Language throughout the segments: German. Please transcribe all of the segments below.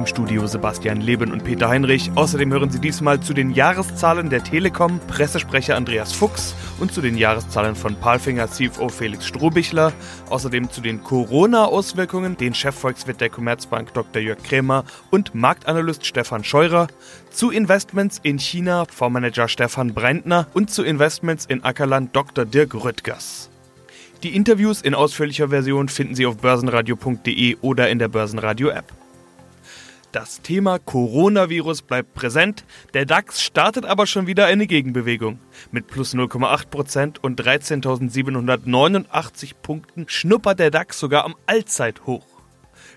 Im Studio Sebastian Leben und Peter Heinrich. Außerdem hören Sie diesmal zu den Jahreszahlen der Telekom Pressesprecher Andreas Fuchs und zu den Jahreszahlen von Palfinger CFO Felix Strohbichler. Außerdem zu den Corona-Auswirkungen den Chefvolkswirt der Commerzbank Dr. Jörg Krämer und Marktanalyst Stefan Scheurer. Zu Investments in China Fondsmanager Stefan Breintner und zu Investments in Ackerland Dr. Dirk Rüttgers. Die Interviews in ausführlicher Version finden Sie auf börsenradio.de oder in der Börsenradio-App. Das Thema Coronavirus bleibt präsent, der DAX startet aber schon wieder eine Gegenbewegung. Mit plus 0,8% und 13.789 Punkten schnuppert der DAX sogar am Allzeithoch.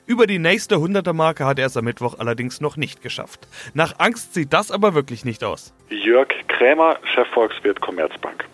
Über die nächste 100er Marke hat er es am Mittwoch allerdings noch nicht geschafft. Nach Angst sieht das aber wirklich nicht aus. Jörg Krämer, Chefvolkswirt Commerzbank.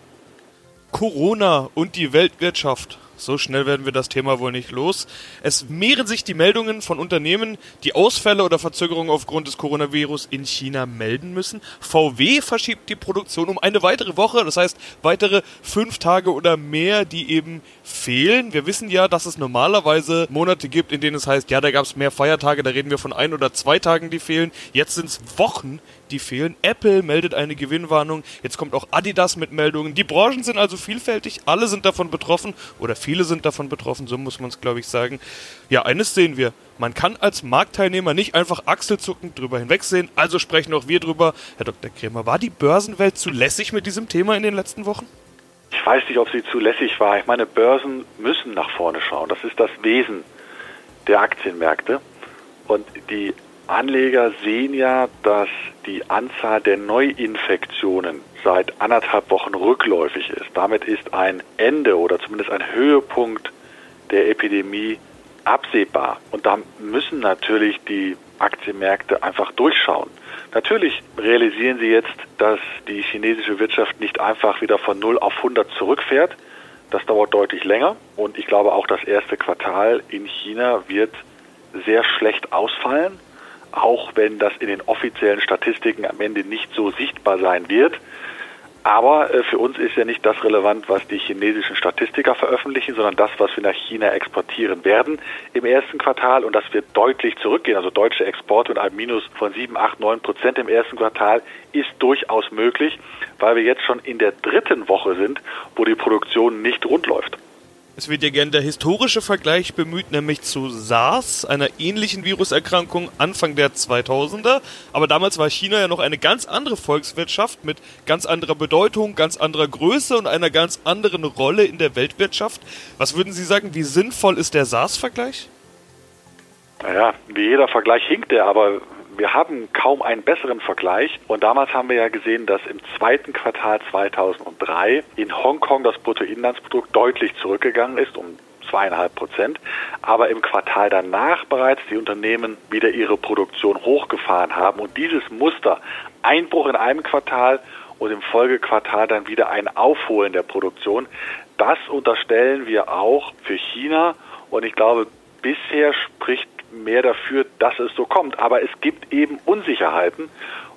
Corona und die Weltwirtschaft. So schnell werden wir das Thema wohl nicht los. Es mehren sich die Meldungen von Unternehmen, die Ausfälle oder Verzögerungen aufgrund des Coronavirus in China melden müssen. VW verschiebt die Produktion um eine weitere Woche, das heißt weitere fünf Tage oder mehr, die eben fehlen. Wir wissen ja, dass es normalerweise Monate gibt, in denen es heißt, ja, da gab es mehr Feiertage, da reden wir von ein oder zwei Tagen, die fehlen. Jetzt sind es Wochen, die fehlen. Apple meldet eine Gewinnwarnung. Jetzt kommt auch Adidas mit Meldungen. Die Branchen sind also vielfältig. Alle sind davon betroffen oder viele sind davon betroffen. So muss man es, glaube ich, sagen. Ja, eines sehen wir. Man kann als Marktteilnehmer nicht einfach achselzuckend drüber hinwegsehen. Also sprechen auch wir drüber. Herr Dr. Kremer, war die Börsenwelt zu lässig mit diesem Thema in den letzten Wochen? Ich weiß nicht, ob sie zu lässig war. Ich meine, Börsen müssen nach vorne schauen. Das ist das Wesen der Aktienmärkte. Und die Anleger sehen ja, dass die Anzahl der Neuinfektionen seit anderthalb Wochen rückläufig ist. Damit ist ein Ende oder zumindest ein Höhepunkt der Epidemie absehbar. Und da müssen natürlich die Aktienmärkte einfach durchschauen. Natürlich realisieren sie jetzt, dass die chinesische Wirtschaft nicht einfach wieder von 0 auf 100 zurückfährt. Das dauert deutlich länger. Und ich glaube auch das erste Quartal in China wird sehr schlecht ausfallen auch wenn das in den offiziellen Statistiken am Ende nicht so sichtbar sein wird. Aber äh, für uns ist ja nicht das relevant, was die chinesischen Statistiker veröffentlichen, sondern das, was wir nach China exportieren werden im ersten Quartal. Und das wird deutlich zurückgehen. Also deutsche Exporte mit einem Minus von 7, 8, 9 Prozent im ersten Quartal ist durchaus möglich, weil wir jetzt schon in der dritten Woche sind, wo die Produktion nicht rund läuft. Es wird ja gern der historische Vergleich bemüht, nämlich zu SARS, einer ähnlichen Viruserkrankung Anfang der 2000er. Aber damals war China ja noch eine ganz andere Volkswirtschaft mit ganz anderer Bedeutung, ganz anderer Größe und einer ganz anderen Rolle in der Weltwirtschaft. Was würden Sie sagen, wie sinnvoll ist der SARS-Vergleich? Naja, wie jeder Vergleich hinkt der, aber wir haben kaum einen besseren Vergleich. Und damals haben wir ja gesehen, dass im zweiten Quartal 2003 in Hongkong das Bruttoinlandsprodukt deutlich zurückgegangen ist, um zweieinhalb Prozent, aber im Quartal danach bereits die Unternehmen wieder ihre Produktion hochgefahren haben. Und dieses Muster Einbruch in einem Quartal und im Folgequartal dann wieder ein Aufholen der Produktion, das unterstellen wir auch für China. Und ich glaube, bisher spricht mehr dafür, dass es so kommt. Aber es gibt eben Unsicherheiten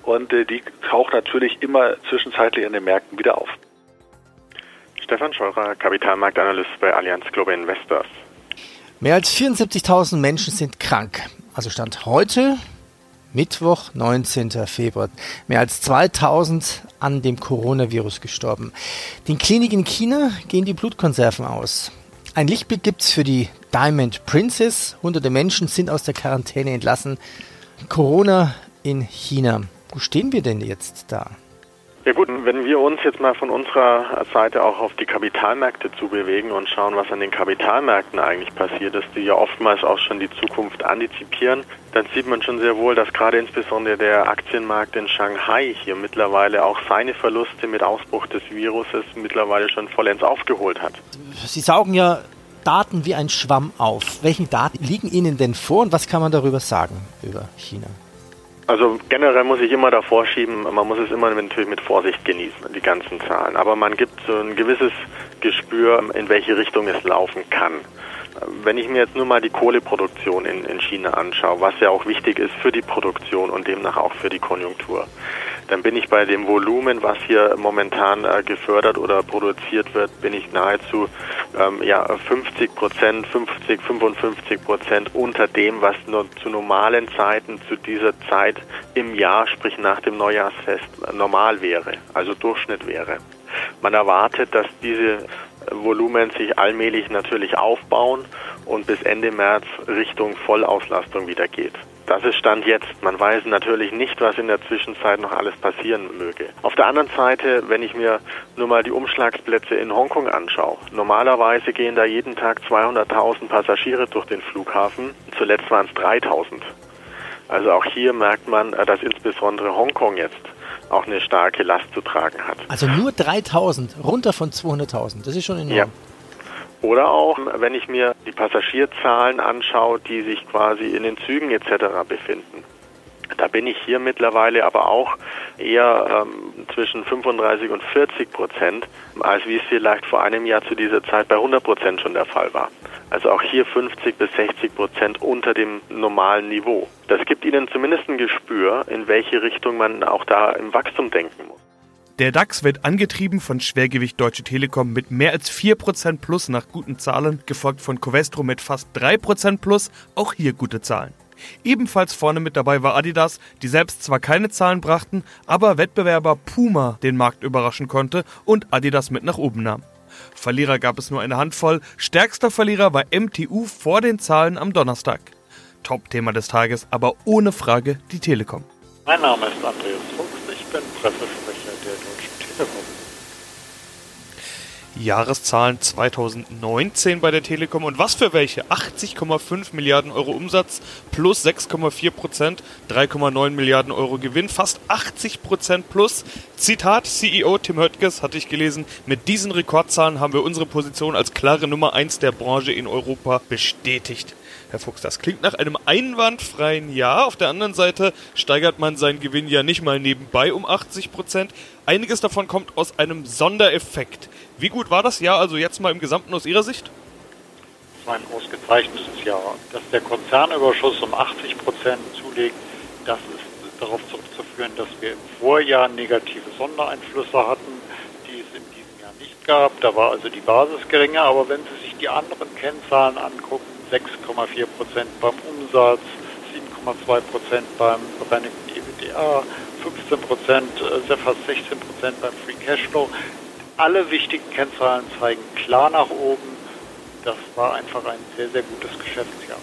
und äh, die tauchen natürlich immer zwischenzeitlich an den Märkten wieder auf. Stefan Scheurer, Kapitalmarktanalyst bei Allianz Global Investors. Mehr als 74.000 Menschen sind krank. Also Stand heute, Mittwoch, 19. Februar. Mehr als 2000 an dem Coronavirus gestorben. Den Kliniken in China gehen die Blutkonserven aus. Ein Lichtblick gibt es für die Diamond Princess. Hunderte Menschen sind aus der Quarantäne entlassen. Corona in China. Wo stehen wir denn jetzt da? Ja gut, wenn wir uns jetzt mal von unserer Seite auch auf die Kapitalmärkte zu bewegen und schauen, was an den Kapitalmärkten eigentlich passiert ist, die ja oftmals auch schon die Zukunft antizipieren, dann sieht man schon sehr wohl, dass gerade insbesondere der Aktienmarkt in Shanghai hier mittlerweile auch seine Verluste mit Ausbruch des Viruses mittlerweile schon vollends aufgeholt hat. Sie saugen ja Daten wie ein Schwamm auf. Welchen Daten liegen Ihnen denn vor und was kann man darüber sagen über China? Also generell muss ich immer davor schieben, man muss es immer natürlich mit Vorsicht genießen, die ganzen Zahlen. Aber man gibt so ein gewisses Gespür, in welche Richtung es laufen kann. Wenn ich mir jetzt nur mal die Kohleproduktion in, in China anschaue, was ja auch wichtig ist für die Produktion und demnach auch für die Konjunktur, dann bin ich bei dem Volumen, was hier momentan äh, gefördert oder produziert wird, bin ich nahezu ähm, ja, 50 Prozent, 50, 55 Prozent unter dem, was nur zu normalen Zeiten zu dieser Zeit im Jahr, sprich nach dem Neujahrsfest, normal wäre, also Durchschnitt wäre. Man erwartet, dass diese Volumen sich allmählich natürlich aufbauen und bis Ende März Richtung Vollauslastung wieder geht. Das ist Stand jetzt. Man weiß natürlich nicht, was in der Zwischenzeit noch alles passieren möge. Auf der anderen Seite, wenn ich mir nur mal die Umschlagsplätze in Hongkong anschaue, normalerweise gehen da jeden Tag 200.000 Passagiere durch den Flughafen. Zuletzt waren es 3.000. Also auch hier merkt man, äh, dass insbesondere Hongkong jetzt auch eine starke Last zu tragen hat. Also nur 3000, runter von 200.000, das ist schon enorm. Ja. Oder auch, wenn ich mir die Passagierzahlen anschaue, die sich quasi in den Zügen etc. befinden. Da bin ich hier mittlerweile aber auch eher ähm, zwischen 35 und 40 Prozent, als wie es vielleicht vor einem Jahr zu dieser Zeit bei 100 Prozent schon der Fall war. Also auch hier 50 bis 60 Prozent unter dem normalen Niveau. Das gibt Ihnen zumindest ein Gespür, in welche Richtung man auch da im Wachstum denken muss. Der DAX wird angetrieben von Schwergewicht Deutsche Telekom mit mehr als 4% plus nach guten Zahlen, gefolgt von Covestro mit fast 3% plus, auch hier gute Zahlen. Ebenfalls vorne mit dabei war Adidas, die selbst zwar keine Zahlen brachten, aber Wettbewerber Puma den Markt überraschen konnte und Adidas mit nach oben nahm. Verlierer gab es nur eine Handvoll, stärkster Verlierer war MTU vor den Zahlen am Donnerstag. Top-Thema des Tages, aber ohne Frage die Telekom. Mein Name ist Andreas Fuchs, ich bin Pressesprecher der Deutschen Telekom. Jahreszahlen 2019 bei der Telekom und was für welche? 80,5 Milliarden Euro Umsatz plus 6,4 Prozent, 3,9 Milliarden Euro Gewinn, fast 80 Prozent plus. Zitat CEO Tim Höttges hatte ich gelesen, mit diesen Rekordzahlen haben wir unsere Position als klare Nummer 1 der Branche in Europa bestätigt. Herr Fuchs, das klingt nach einem einwandfreien Jahr. Auf der anderen Seite steigert man seinen Gewinn ja nicht mal nebenbei um 80 Prozent. Einiges davon kommt aus einem Sondereffekt. Wie gut war das Jahr also jetzt mal im Gesamten aus Ihrer Sicht? Es war ein ausgezeichnetes Jahr. Dass der Konzernüberschuss um 80 Prozent zulegt, das ist darauf zurückzuführen, dass wir im Vorjahr negative Sondereinflüsse hatten, die es in diesem Jahr nicht gab. Da war also die Basis geringer. Aber wenn Sie sich die anderen Kennzahlen angucken, 6,4 Prozent beim Umsatz, 7,2 Prozent beim bereinigten EBITDA, 15 Prozent, äh, fast 16 Prozent beim Free Cashflow. Alle wichtigen Kennzahlen zeigen klar nach oben. Das war einfach ein sehr, sehr gutes Geschäftsjahr.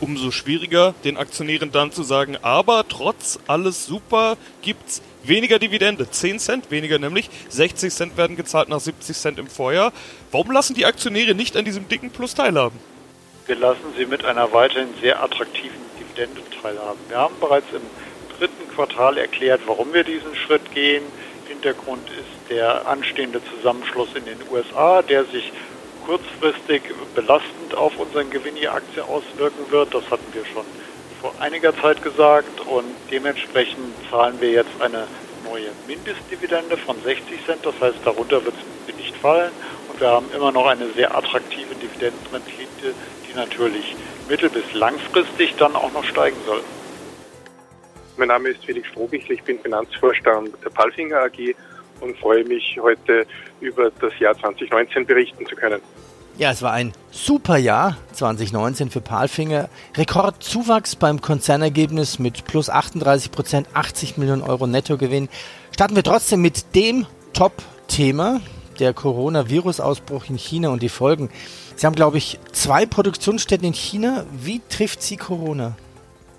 Umso schwieriger, den Aktionären dann zu sagen, aber trotz alles super gibt's weniger Dividende. 10 Cent weniger nämlich. 60 Cent werden gezahlt nach 70 Cent im Vorjahr. Warum lassen die Aktionäre nicht an diesem dicken Plus teilhaben? Wir lassen sie mit einer weiterhin sehr attraktiven Dividende teilhaben. Wir haben bereits im dritten Quartal erklärt, warum wir diesen Schritt gehen. Hintergrund ist der anstehende Zusammenschluss in den USA, der sich kurzfristig belastend auf unseren Gewinn je Aktie auswirken wird. Das hatten wir schon vor einiger Zeit gesagt und dementsprechend zahlen wir jetzt eine neue Mindestdividende von 60 Cent. Das heißt, darunter wird sie nicht fallen und wir haben immer noch eine sehr attraktive Dividendenrendite, die natürlich mittel- bis langfristig dann auch noch steigen soll. Mein Name ist Felix Strohbichler, ich bin Finanzvorstand der Palfinger AG und freue mich heute über das Jahr 2019 berichten zu können. Ja, es war ein super Jahr 2019 für Palfinger. Rekordzuwachs beim Konzernergebnis mit plus 38 Prozent, 80 Millionen Euro Nettogewinn. Starten wir trotzdem mit dem Top-Thema, der Coronavirus-Ausbruch in China und die Folgen. Sie haben, glaube ich, zwei Produktionsstätten in China. Wie trifft Sie Corona?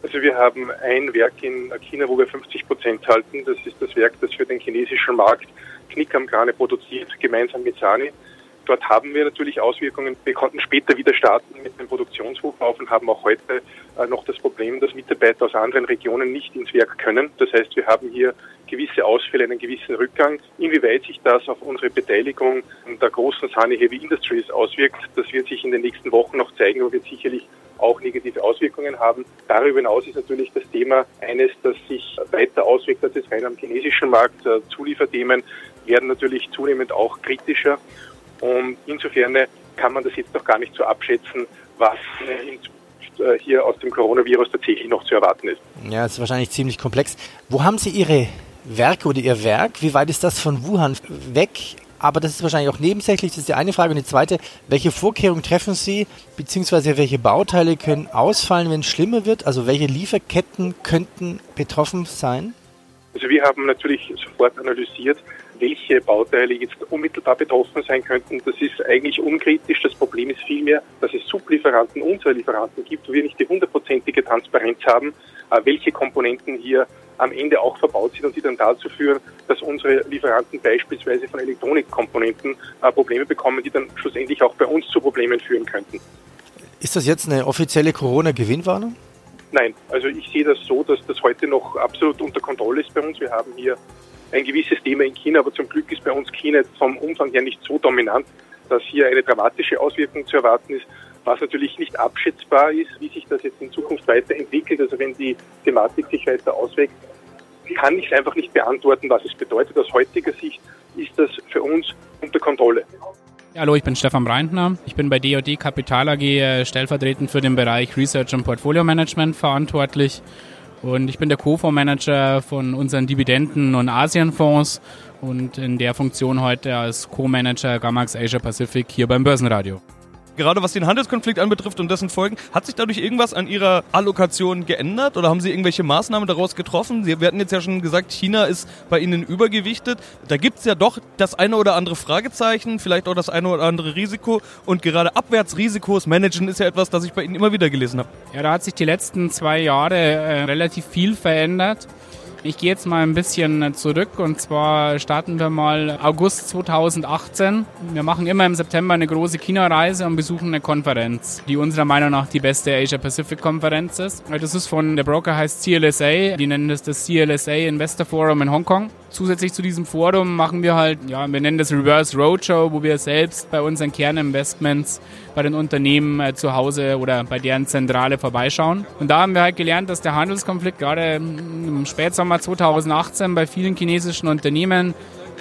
Also wir haben ein Werk in China, wo wir 50 Prozent halten. Das ist das Werk, das für den chinesischen Markt Knickermkrane produziert, gemeinsam mit Sani. Dort haben wir natürlich Auswirkungen. Wir konnten später wieder starten mit dem Produktionshochlauf und haben auch heute äh, noch das Problem, dass Mitarbeiter aus anderen Regionen nicht ins Werk können. Das heißt, wir haben hier gewisse Ausfälle, einen gewissen Rückgang. Inwieweit sich das auf unsere Beteiligung der großen Sani Heavy Industries auswirkt, das wird sich in den nächsten Wochen noch zeigen, wo wir sicherlich auch negative Auswirkungen haben. Darüber hinaus ist natürlich das Thema eines, das sich weiter auswirkt als es rein am chinesischen Markt. Äh, Zulieferthemen werden natürlich zunehmend auch kritischer. Und insofern kann man das jetzt noch gar nicht so abschätzen, was in äh, hier aus dem Coronavirus tatsächlich noch zu erwarten ist. Ja, es ist wahrscheinlich ziemlich komplex. Wo haben Sie Ihre Werke oder Ihr Werk? Wie weit ist das von Wuhan weg? Aber das ist wahrscheinlich auch nebensächlich. Das ist die eine Frage. Und die zweite, welche Vorkehrungen treffen Sie, beziehungsweise welche Bauteile können ausfallen, wenn es schlimmer wird? Also welche Lieferketten könnten betroffen sein? Also wir haben natürlich sofort analysiert, welche Bauteile jetzt unmittelbar betroffen sein könnten. Das ist eigentlich unkritisch. Das Problem ist vielmehr, dass es Sublieferanten unserer Lieferanten gibt, wo wir nicht die hundertprozentige Transparenz haben, äh, welche Komponenten hier am Ende auch verbaut sind und die dann dazu führen, dass unsere Lieferanten beispielsweise von Elektronikkomponenten äh, Probleme bekommen, die dann schlussendlich auch bei uns zu Problemen führen könnten. Ist das jetzt eine offizielle Corona-Gewinnwarnung? Nein, also ich sehe das so, dass das heute noch absolut unter Kontrolle ist bei uns. Wir haben hier ein gewisses Thema in China, aber zum Glück ist bei uns China vom Umfang her nicht so dominant, dass hier eine dramatische Auswirkung zu erwarten ist. Was natürlich nicht abschätzbar ist, wie sich das jetzt in Zukunft weiterentwickelt. Also wenn die Thematik sich weiter auswägt, kann ich einfach nicht beantworten, was es bedeutet. Aus heutiger Sicht ist das für uns unter Kontrolle. Hallo, ich bin Stefan Breintner. Ich bin bei DOD Kapital AG äh, stellvertretend für den Bereich Research und Portfolio Management verantwortlich. Und ich bin der Co-Fondsmanager von unseren Dividenden- und Asienfonds und in der Funktion heute als Co-Manager Gamax Asia Pacific hier beim Börsenradio gerade was den Handelskonflikt anbetrifft und dessen Folgen, hat sich dadurch irgendwas an Ihrer Allokation geändert oder haben Sie irgendwelche Maßnahmen daraus getroffen? Sie, wir hatten jetzt ja schon gesagt, China ist bei Ihnen übergewichtet. Da gibt es ja doch das eine oder andere Fragezeichen, vielleicht auch das eine oder andere Risiko und gerade Abwärtsrisikos managen ist ja etwas, das ich bei Ihnen immer wieder gelesen habe. Ja, da hat sich die letzten zwei Jahre äh, relativ viel verändert. Ich gehe jetzt mal ein bisschen zurück und zwar starten wir mal August 2018. Wir machen immer im September eine große China-Reise und besuchen eine Konferenz, die unserer Meinung nach die beste Asia-Pacific-Konferenz ist. Das ist von, der Broker heißt CLSA, die nennen das das CLSA Investor Forum in Hongkong. Zusätzlich zu diesem Forum machen wir halt, ja, wir nennen das Reverse Roadshow, wo wir selbst bei unseren Kerninvestments bei den Unternehmen äh, zu Hause oder bei deren Zentrale vorbeischauen. Und da haben wir halt gelernt, dass der Handelskonflikt gerade im Spätsommer 2018 bei vielen chinesischen Unternehmen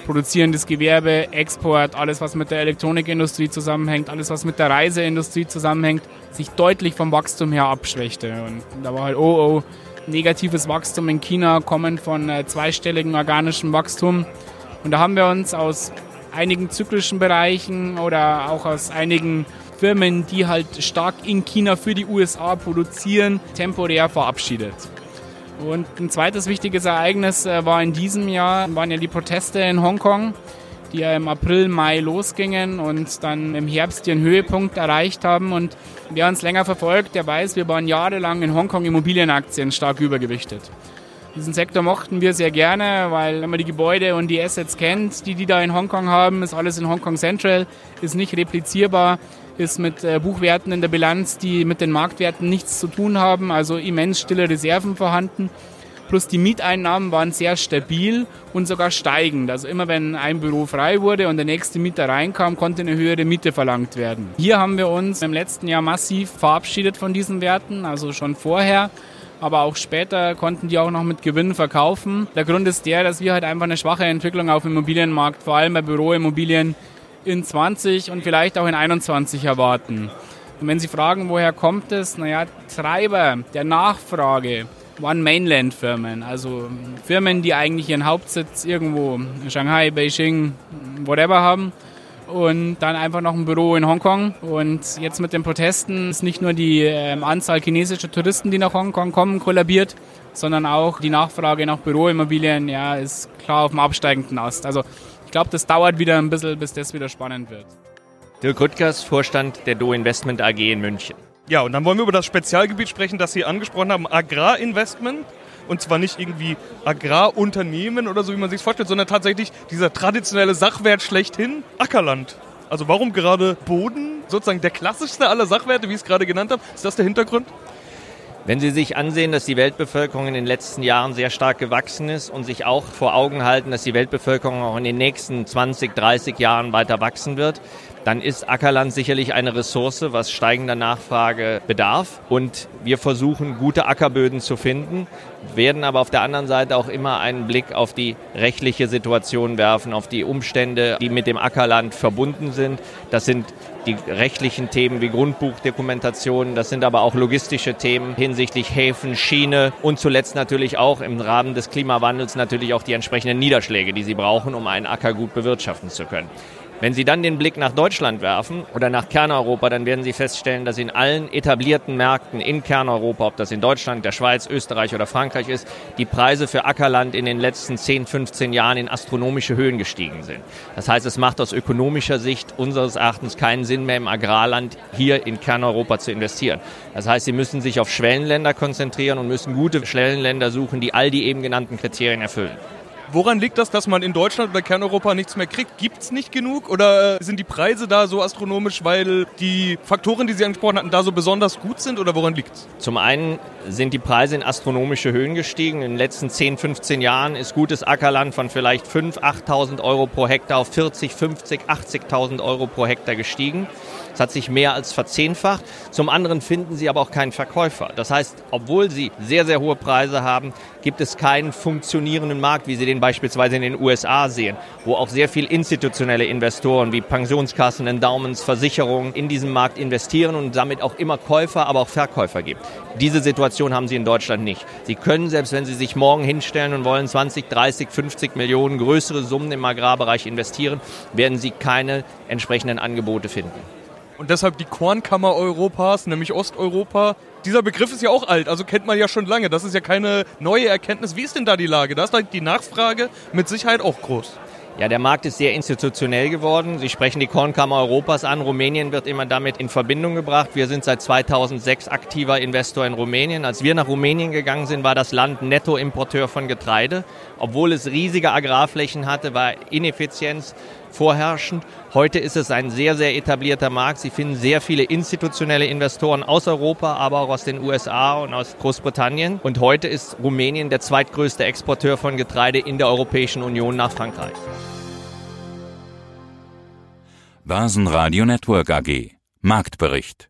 produzierendes Gewerbe, Export, alles was mit der Elektronikindustrie zusammenhängt, alles was mit der Reiseindustrie zusammenhängt, sich deutlich vom Wachstum her abschwächte. Und da war halt, oh oh, negatives Wachstum in China kommen von äh, zweistelligem organischem Wachstum. Und da haben wir uns aus einigen zyklischen Bereichen oder auch aus einigen Firmen, die halt stark in China für die USA produzieren, temporär verabschiedet. Und ein zweites wichtiges Ereignis äh, war in diesem Jahr, waren ja die Proteste in Hongkong, die ja im April, Mai losgingen und dann im Herbst ihren Höhepunkt erreicht haben. Und wer uns länger verfolgt, der weiß, wir waren jahrelang in Hongkong Immobilienaktien stark übergewichtet. Diesen Sektor mochten wir sehr gerne, weil wenn man die Gebäude und die Assets kennt, die die da in Hongkong haben, ist alles in Hongkong Central, ist nicht replizierbar, ist mit äh, Buchwerten in der Bilanz, die mit den Marktwerten nichts zu tun haben, also immens stille Reserven vorhanden. Plus die Mieteinnahmen waren sehr stabil und sogar steigend. Also immer wenn ein Büro frei wurde und der nächste Mieter reinkam, konnte eine höhere Miete verlangt werden. Hier haben wir uns im letzten Jahr massiv verabschiedet von diesen Werten, also schon vorher aber auch später konnten die auch noch mit Gewinn verkaufen. Der Grund ist der, dass wir halt einfach eine schwache Entwicklung auf dem Immobilienmarkt, vor allem bei Büroimmobilien, in 20 und vielleicht auch in 21 erwarten. Und wenn Sie fragen, woher kommt es? Naja, Treiber der Nachfrage waren Mainland-Firmen, also Firmen, die eigentlich ihren Hauptsitz irgendwo in Shanghai, Beijing, whatever haben und dann einfach noch ein Büro in Hongkong. Und jetzt mit den Protesten ist nicht nur die äh, Anzahl chinesischer Touristen, die nach Hongkong kommen, kollabiert, sondern auch die Nachfrage nach Büroimmobilien ja, ist klar auf dem absteigenden Ast. Also ich glaube, das dauert wieder ein bisschen, bis das wieder spannend wird. Dirk Rüttgers, Vorstand der Do Investment AG in München. Ja, und dann wollen wir über das Spezialgebiet sprechen, das Sie angesprochen haben, Agrarinvestment. Und zwar nicht irgendwie Agrarunternehmen oder so, wie man sich vorstellt, sondern tatsächlich dieser traditionelle Sachwert schlechthin, Ackerland. Also warum gerade Boden, sozusagen der klassischste aller Sachwerte, wie ich es gerade genannt habe? Ist das der Hintergrund? Wenn Sie sich ansehen, dass die Weltbevölkerung in den letzten Jahren sehr stark gewachsen ist und sich auch vor Augen halten, dass die Weltbevölkerung auch in den nächsten 20, 30 Jahren weiter wachsen wird, dann ist Ackerland sicherlich eine Ressource, was steigender Nachfrage bedarf. Und wir versuchen, gute Ackerböden zu finden, werden aber auf der anderen Seite auch immer einen Blick auf die rechtliche Situation werfen, auf die Umstände, die mit dem Ackerland verbunden sind. Das sind die rechtlichen Themen wie Grundbuchdokumentation, das sind aber auch logistische Themen hinsichtlich Häfen, Schiene und zuletzt natürlich auch im Rahmen des Klimawandels natürlich auch die entsprechenden Niederschläge, die sie brauchen, um einen Acker gut bewirtschaften zu können. Wenn Sie dann den Blick nach Deutschland werfen oder nach Kerneuropa, dann werden Sie feststellen, dass in allen etablierten Märkten in Kerneuropa, ob das in Deutschland, der Schweiz, Österreich oder Frankreich ist, die Preise für Ackerland in den letzten 10, 15 Jahren in astronomische Höhen gestiegen sind. Das heißt, es macht aus ökonomischer Sicht unseres Erachtens keinen Sinn mehr im Agrarland hier in Kerneuropa zu investieren. Das heißt, Sie müssen sich auf Schwellenländer konzentrieren und müssen gute Schwellenländer suchen, die all die eben genannten Kriterien erfüllen. Woran liegt das, dass man in Deutschland oder Kerneuropa nichts mehr kriegt? Gibt es nicht genug oder äh, sind die Preise da so astronomisch, weil die Faktoren, die Sie angesprochen hatten, da so besonders gut sind oder woran liegt es? Zum einen sind die Preise in astronomische Höhen gestiegen. In den letzten 10, 15 Jahren ist gutes Ackerland von vielleicht 5.000, 8.000 Euro pro Hektar auf 40, 50, 80.000 Euro pro Hektar gestiegen. Es hat sich mehr als verzehnfacht. Zum anderen finden sie aber auch keinen Verkäufer. Das heißt, obwohl sie sehr, sehr hohe Preise haben, gibt es keinen funktionierenden Markt, wie Sie den beispielsweise in den USA sehen, wo auch sehr viel institutionelle Investoren wie Pensionskassen, Endowments, Versicherungen in diesen Markt investieren und damit auch immer Käufer, aber auch Verkäufer gibt. Diese Situation haben Sie in Deutschland nicht. Sie können, selbst wenn Sie sich morgen hinstellen und wollen 20, 30, 50 Millionen größere Summen im Agrarbereich investieren, werden Sie keine entsprechenden Angebote finden. Und deshalb die Kornkammer Europas, nämlich Osteuropa. Dieser Begriff ist ja auch alt, also kennt man ja schon lange. Das ist ja keine neue Erkenntnis. Wie ist denn da die Lage? Da ist die Nachfrage mit Sicherheit auch groß. Ja, der Markt ist sehr institutionell geworden. Sie sprechen die Kornkammer Europas an. Rumänien wird immer damit in Verbindung gebracht. Wir sind seit 2006 aktiver Investor in Rumänien. Als wir nach Rumänien gegangen sind, war das Land Nettoimporteur von Getreide. Obwohl es riesige Agrarflächen hatte, war Ineffizienz vorherrschend. Heute ist es ein sehr, sehr etablierter Markt. Sie finden sehr viele institutionelle Investoren aus Europa, aber auch aus den USA und aus Großbritannien. Und heute ist Rumänien der zweitgrößte Exporteur von Getreide in der Europäischen Union nach Frankreich. Börsenradio Network AG Marktbericht